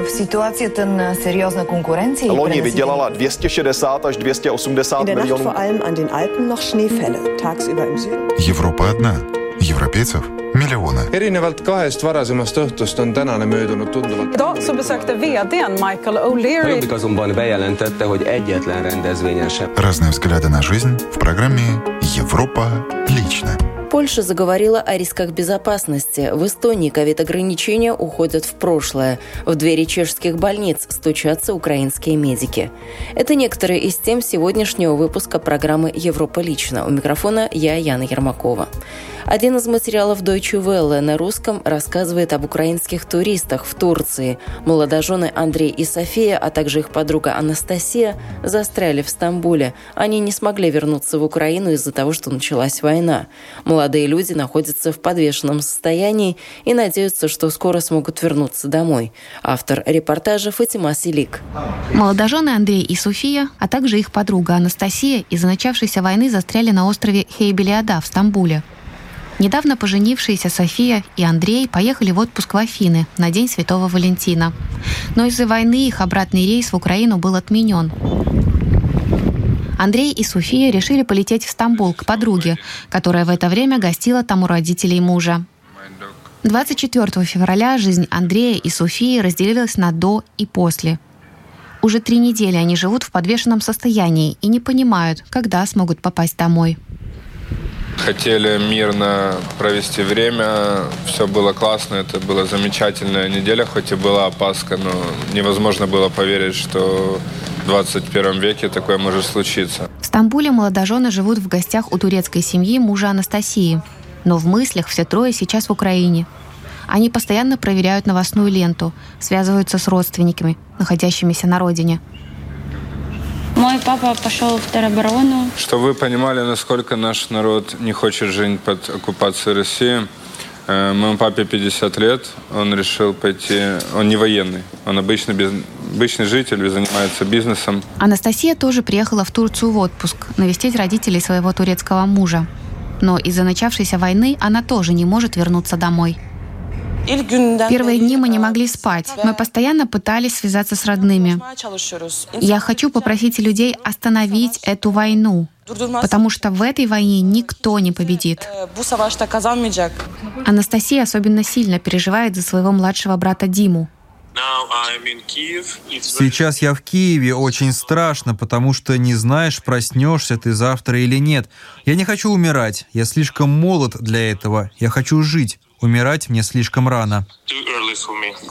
В ситуации ten серьезной конкуренции Loni vydělala 260 až 280 milionů. vor allem an den Alpen noch Schneefälle. Tagsüber im Süden. Европа одна. Европейцев миллионы. erinevalt kahest varasemast õhtust on tänane möödunud tunduvalt. Idag så besökte vdn Michael O'Leary Jobbik azonban bejelentette, hogy egyetlen rendezvényen sem Разные взгляды на жизнь в программе «Европа лично». Польша заговорила о рисках безопасности. В Эстонии ковид-ограничения уходят в прошлое. В двери чешских больниц стучатся украинские медики. Это некоторые из тем сегодняшнего выпуска программы «Европа лично». У микрофона я, Яна Ермакова. Один из материалов Deutsche Welle на русском рассказывает об украинских туристах в Турции. Молодожены Андрей и София, а также их подруга Анастасия застряли в Стамбуле. Они не смогли вернуться в Украину из-за того, что началась война. Молодые люди находятся в подвешенном состоянии и надеются, что скоро смогут вернуться домой. Автор репортажа Фатима Селик. Молодожены Андрей и София, а также их подруга Анастасия из-за начавшейся войны застряли на острове Хейбелиада в Стамбуле. Недавно поженившиеся София и Андрей поехали в отпуск в Афины на День Святого Валентина. Но из-за войны их обратный рейс в Украину был отменен. Андрей и София решили полететь в Стамбул к подруге, которая в это время гостила там у родителей мужа. 24 февраля жизнь Андрея и Софии разделилась на «до» и «после». Уже три недели они живут в подвешенном состоянии и не понимают, когда смогут попасть домой. Хотели мирно провести время, все было классно, это была замечательная неделя, хоть и была опаска, но невозможно было поверить, что 21 веке такое может случиться. В Стамбуле молодожены живут в гостях у турецкой семьи мужа Анастасии. Но в мыслях все трое сейчас в Украине. Они постоянно проверяют новостную ленту, связываются с родственниками, находящимися на родине. Мой папа пошел в тероборону. Чтобы вы понимали, насколько наш народ не хочет жить под оккупацией России, моему папе 50 лет, он решил пойти, он не военный, он обычный, биз- обычный житель, занимается бизнесом. Анастасия тоже приехала в Турцию в отпуск, навестить родителей своего турецкого мужа. Но из-за начавшейся войны она тоже не может вернуться домой. Первые дни мы не могли спать. Мы постоянно пытались связаться с родными. Я хочу попросить людей остановить эту войну, потому что в этой войне никто не победит. Анастасия особенно сильно переживает за своего младшего брата Диму. Сейчас я в Киеве, очень страшно, потому что не знаешь, проснешься ты завтра или нет. Я не хочу умирать, я слишком молод для этого, я хочу жить. Умирать мне слишком рано.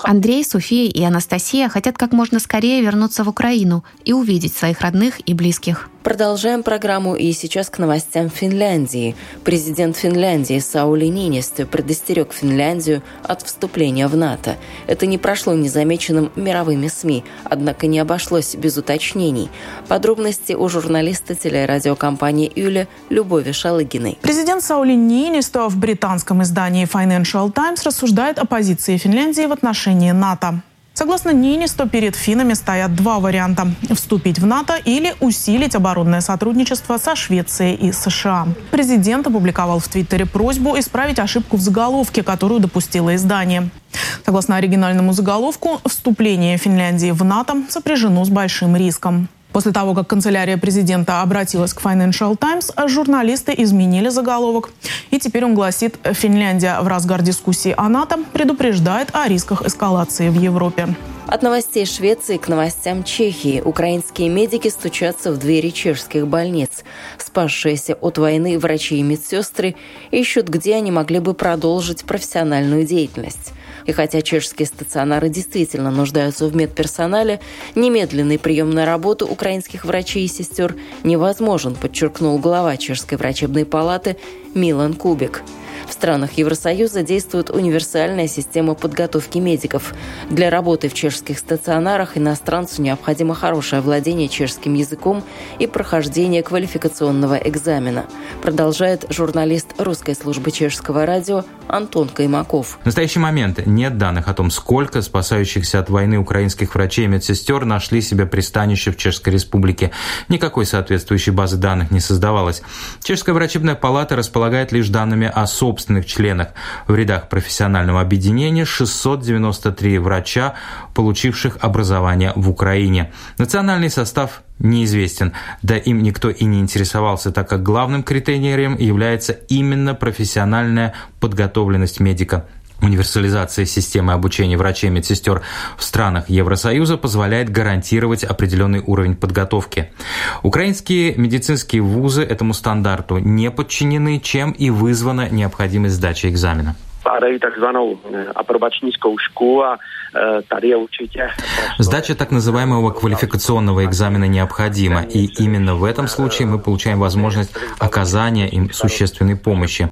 Андрей, София и Анастасия хотят как можно скорее вернуться в Украину и увидеть своих родных и близких. Продолжаем программу и сейчас к новостям Финляндии. Президент Финляндии Саули Нинисто предостерег Финляндию от вступления в НАТО. Это не прошло незамеченным мировыми СМИ, однако не обошлось без уточнений. Подробности у журналиста телерадиокомпании «Юля» Любови Шалыгиной. Президент Саули Нинисто в британском издании Financial Times рассуждает о позиции Финляндии в отношении НАТО. Согласно Нинисто, перед финнами стоят два варианта – вступить в НАТО или усилить оборонное сотрудничество со Швецией и США. Президент опубликовал в Твиттере просьбу исправить ошибку в заголовке, которую допустило издание. Согласно оригинальному заголовку, вступление Финляндии в НАТО сопряжено с большим риском. После того, как канцелярия президента обратилась к Financial Times, журналисты изменили заголовок. И теперь он гласит «Финляндия в разгар дискуссии о НАТО предупреждает о рисках эскалации в Европе». От новостей Швеции к новостям Чехии. Украинские медики стучатся в двери чешских больниц. Спасшиеся от войны врачи и медсестры ищут, где они могли бы продолжить профессиональную деятельность. И хотя чешские стационары действительно нуждаются в медперсонале, немедленный прием на работу украинских врачей и сестер невозможен, подчеркнул глава Чешской врачебной палаты Милан Кубик. В странах Евросоюза действует универсальная система подготовки медиков. Для работы в чешских стационарах иностранцу необходимо хорошее владение чешским языком и прохождение квалификационного экзамена, продолжает журналист русской службы чешского радио Антон Каймаков. В настоящий момент нет данных о том, сколько спасающихся от войны украинских врачей и медсестер нашли себе пристанище в Чешской Республике. Никакой соответствующей базы данных не создавалось. Чешская врачебная палата располагает лишь данными о собственных членах в рядах профессионального объединения 693 врача, получивших образование в Украине. Национальный состав неизвестен, да им никто и не интересовался, так как главным критерием является именно профессиональная подготовленность медика. Универсализация системы обучения врачей и медсестер в странах Евросоюза позволяет гарантировать определенный уровень подготовки. Украинские медицинские вузы этому стандарту не подчинены, чем и вызвана необходимость сдачи экзамена. Skládají takzvanou aprobační zkoušku a tady je určitě... Сдача так называемого квалификационного экзамена необходима, и именно в этом случае мы получаем возможность оказания им существенной помощи.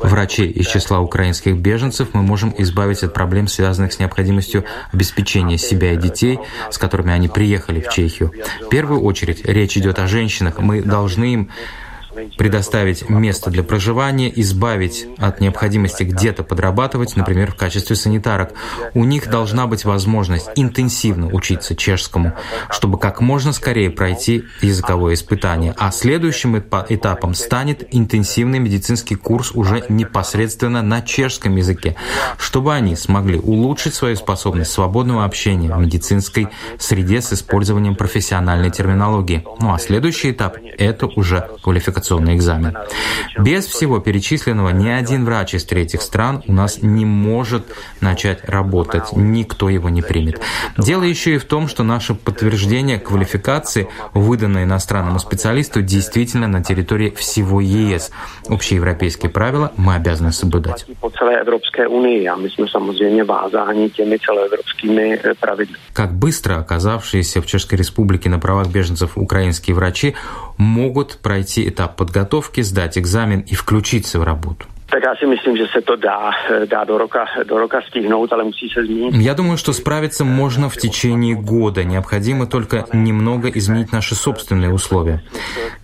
Врачей из числа украинских беженцев мы можем избавить от проблем, связанных с необходимостью обеспечения себя и детей, с которыми они приехали в Чехию. В первую очередь речь идет о женщинах. Мы должны им предоставить место для проживания, избавить от необходимости где-то подрабатывать, например, в качестве санитарок. У них должна быть возможность интенсивно учиться чешскому, чтобы как можно скорее пройти языковое испытание. А следующим этапом станет интенсивный медицинский курс уже непосредственно на чешском языке, чтобы они смогли улучшить свою способность свободного общения в медицинской среде с использованием профессиональной терминологии. Ну а следующий этап – это уже квалификация квалификационный экзамен. Без всего перечисленного ни один врач из третьих стран у нас не может начать работать. Никто его не примет. Дело еще и в том, что наше подтверждение квалификации, выданное иностранному специалисту, действительно на территории всего ЕС. Общеевропейские правила мы обязаны соблюдать. Как быстро оказавшиеся в Чешской Республике на правах беженцев украинские врачи могут пройти этап подготовки, сдать экзамен и включиться в работу. Tak já si myslím, že se to dá, dá do, roka, do roka stihnout, ale musí se. Я думаю, что справиться можно в течение года. Необходимо только немного изменить наши собственные условия.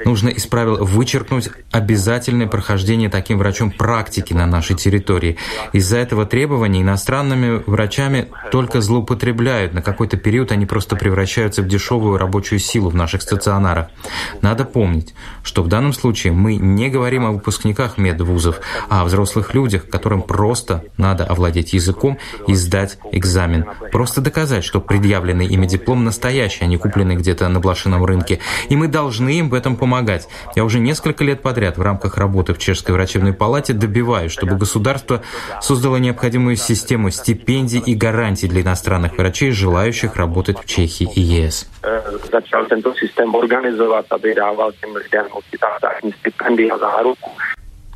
Нужно из правил вычеркнуть обязательное прохождение таким врачом практики на нашей территории. Из-за этого требования иностранными врачами только злоупотребляют. На какой-то период они просто превращаются в дешевую рабочую силу в наших стационарах. Надо помнить, что в данном случае мы не говорим о выпускниках медвузов, а о взрослых людях, которым просто надо овладеть языком и сдать экзамен. Просто доказать, что предъявленный ими диплом настоящий, а не купленный где-то на блошином рынке. И мы должны им в этом помогать. Я уже несколько лет подряд в рамках работы в Чешской врачебной палате добиваюсь, чтобы государство создало необходимую систему стипендий и гарантий для иностранных врачей, желающих работать в Чехии и ЕС. Začal tento systém organizovat, aby dával těm lidem státní stipendia záruku.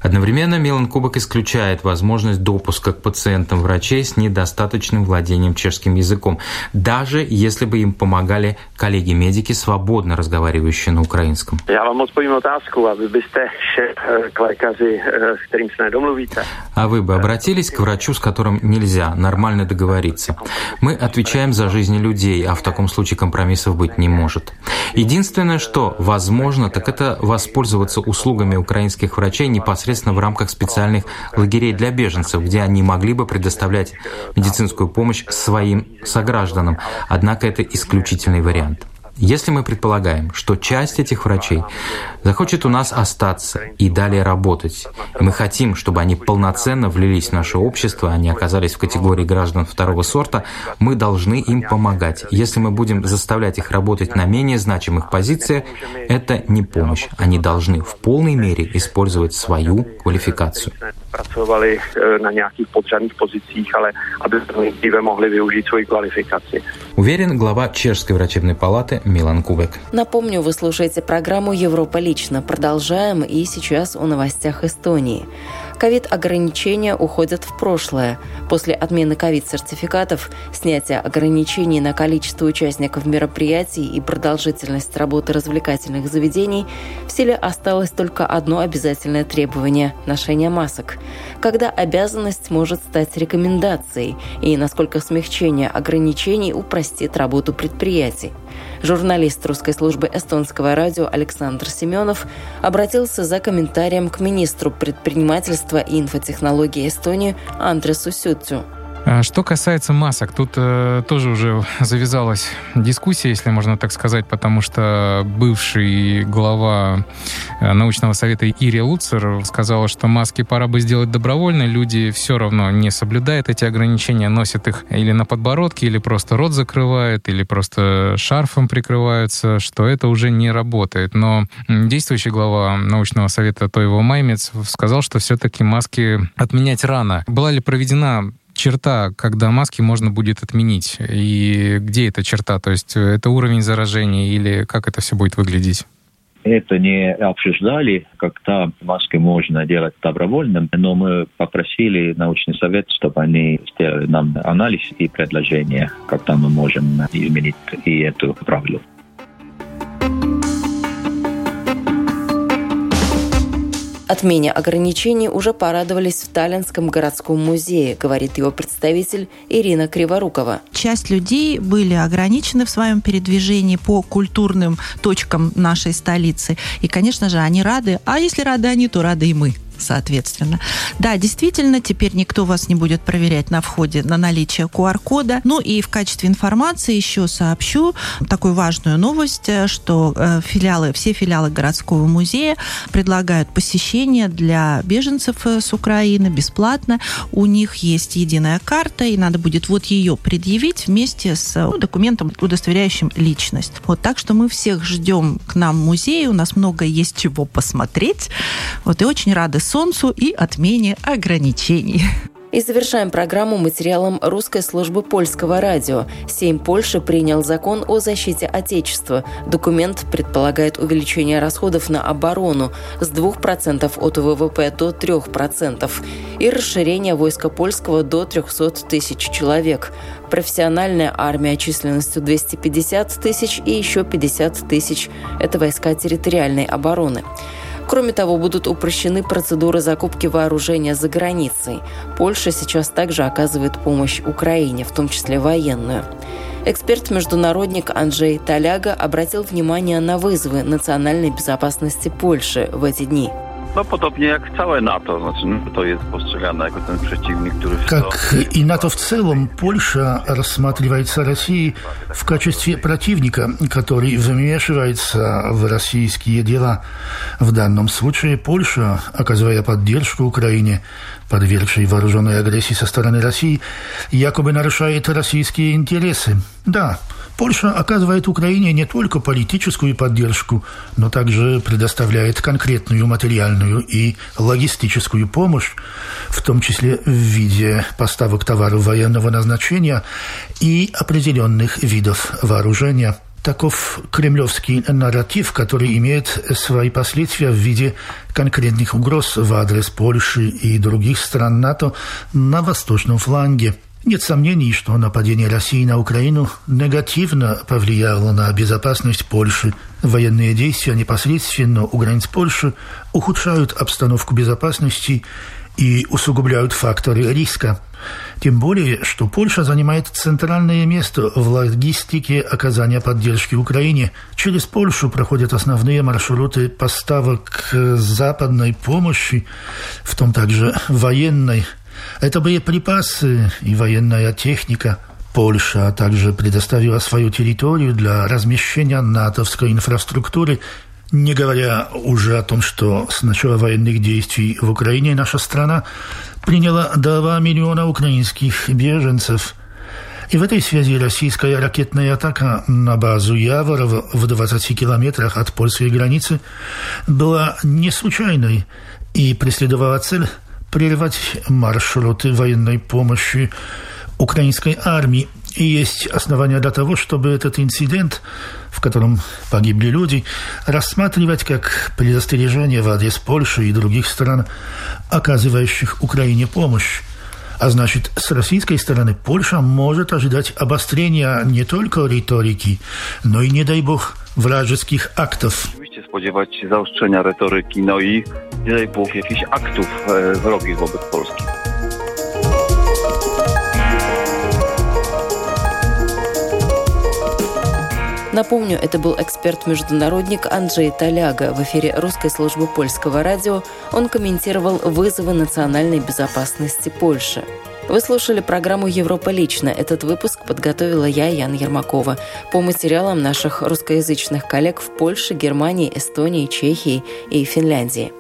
Одновременно Милан Кубок исключает возможность допуска к пациентам врачей с недостаточным владением чешским языком, даже если бы им помогали коллеги-медики, свободно разговаривающие на украинском. Я вам otázku, a vy byste šel k lékaři, s kterým se nedomluvíte. А вы бы обратились к врачу, с которым нельзя нормально договориться? Мы отвечаем за жизни людей, а в таком случае компромиссов быть не может. Единственное, что возможно, так это воспользоваться услугами украинских врачей непосредственно непосредственно в рамках специальных лагерей для беженцев, где они могли бы предоставлять медицинскую помощь своим согражданам. Однако это исключительный вариант. Если мы предполагаем, что часть этих врачей захочет у нас остаться и далее работать, и мы хотим, чтобы они полноценно влились в наше общество, они оказались в категории граждан второго сорта, мы должны им помогать. Если мы будем заставлять их работать на менее значимых позициях, это не помощь. Они должны в полной мере использовать свою квалификацию. Pracovali na nějakých podřadných pozicích, ale aby nejdříve mohli využít svoji kvalifikaci. Уверен глава Чешской врачебной палаты Милан Кубек. Напомню, вы слушаете программу «Европа лично». Продолжаем и сейчас о новостях Эстонии ковид-ограничения уходят в прошлое. После отмены ковид-сертификатов, снятия ограничений на количество участников мероприятий и продолжительность работы развлекательных заведений, в силе осталось только одно обязательное требование – ношение масок. Когда обязанность может стать рекомендацией и насколько смягчение ограничений упростит работу предприятий. Журналист русской службы эстонского радио Александр Семенов обратился за комментарием к министру предпринимательства и инфотехнологий Эстонии Андресу Сютцу. А что касается масок, тут э, тоже уже завязалась дискуссия, если можно так сказать, потому что бывший глава э, научного совета Ирия Луцер сказала, что маски пора бы сделать добровольно, люди все равно не соблюдают эти ограничения, носят их или на подбородке, или просто рот закрывают, или просто шарфом прикрываются, что это уже не работает. Но действующий глава научного совета Тоева Маймец сказал, что все-таки маски отменять рано. Была ли проведена черта, когда маски можно будет отменить? И где эта черта? То есть это уровень заражения или как это все будет выглядеть? Это не обсуждали, когда маски можно делать добровольным, но мы попросили научный совет, чтобы они сделали нам анализ и предложения, когда мы можем изменить и эту правило. Отмене ограничений уже порадовались в Таллинском городском музее, говорит его представитель Ирина Криворукова. Часть людей были ограничены в своем передвижении по культурным точкам нашей столицы. И, конечно же, они рады. А если рады они, то рады и мы соответственно. Да, действительно, теперь никто вас не будет проверять на входе на наличие QR-кода. Ну и в качестве информации еще сообщу такую важную новость, э, что э, филиалы, все филиалы городского музея предлагают посещение для беженцев э, с Украины бесплатно. У них есть единая карта, и надо будет вот ее предъявить вместе с ну, документом, удостоверяющим личность. Вот так что мы всех ждем к нам в музей, у нас много есть чего посмотреть. Вот и очень рады солнцу и отмене ограничений. И завершаем программу материалом русской службы польского радио. Сейм Польши принял закон о защите Отечества. Документ предполагает увеличение расходов на оборону с 2% от ВВП до 3% и расширение войска польского до 300 тысяч человек. Профессиональная армия численностью 250 тысяч и еще 50 тысяч – это войска территориальной обороны. Кроме того, будут упрощены процедуры закупки вооружения за границей. Польша сейчас также оказывает помощь Украине, в том числе военную. Эксперт-международник Анджей Таляга обратил внимание на вызовы национальной безопасности Польши в эти дни – No podobnie jak całe NATO, znaczy to jest postrzegane jako ten przeciwnik, który... Как и НАТО в целом, Польша рассматривается Россией в качестве противника, который вмешивается в российские дела. В данном случае Польша, оказывая поддержку Украине, подвергшей вооруженной агрессии со стороны России, якобы нарушает российские интересы. Да, Польша оказывает Украине не только политическую поддержку, но также предоставляет конкретную материальную и логистическую помощь, в том числе в виде поставок товаров военного назначения и определенных видов вооружения. Таков кремлевский нарратив, который имеет свои последствия в виде конкретных угроз в адрес Польши и других стран НАТО на восточном фланге – нет сомнений, что нападение России на Украину негативно повлияло на безопасность Польши. Военные действия непосредственно у границ Польши ухудшают обстановку безопасности и усугубляют факторы риска. Тем более, что Польша занимает центральное место в логистике оказания поддержки Украине. Через Польшу проходят основные маршруты поставок западной помощи, в том также военной это боеприпасы и военная техника. Польша также предоставила свою территорию для размещения натовской инфраструктуры, не говоря уже о том, что с начала военных действий в Украине наша страна приняла 2 миллиона украинских беженцев – и в этой связи российская ракетная атака на базу Яворова в 20 километрах от польской границы была не случайной и преследовала цель прервать маршруты военной помощи украинской армии. И есть основания для того, чтобы этот инцидент, в котором погибли люди, рассматривать как предостережение в адрес Польши и других стран, оказывающих Украине помощь. А значит, с российской стороны Польша может ожидать обострения не только риторики, но и, не дай бог, wrażeckich aktów. Spodziewać zaostrzenia retoryki, no i daj Bóg jakichś aktów e, wrogich wobec Polski. Напомню, это был эксперт-международник Анджей Таляга. В эфире русской службы польского радио он комментировал вызовы национальной безопасности Польши. Вы слушали программу «Европа лично». Этот выпуск подготовила я, Яна Ермакова. По материалам наших русскоязычных коллег в Польше, Германии, Эстонии, Чехии и Финляндии.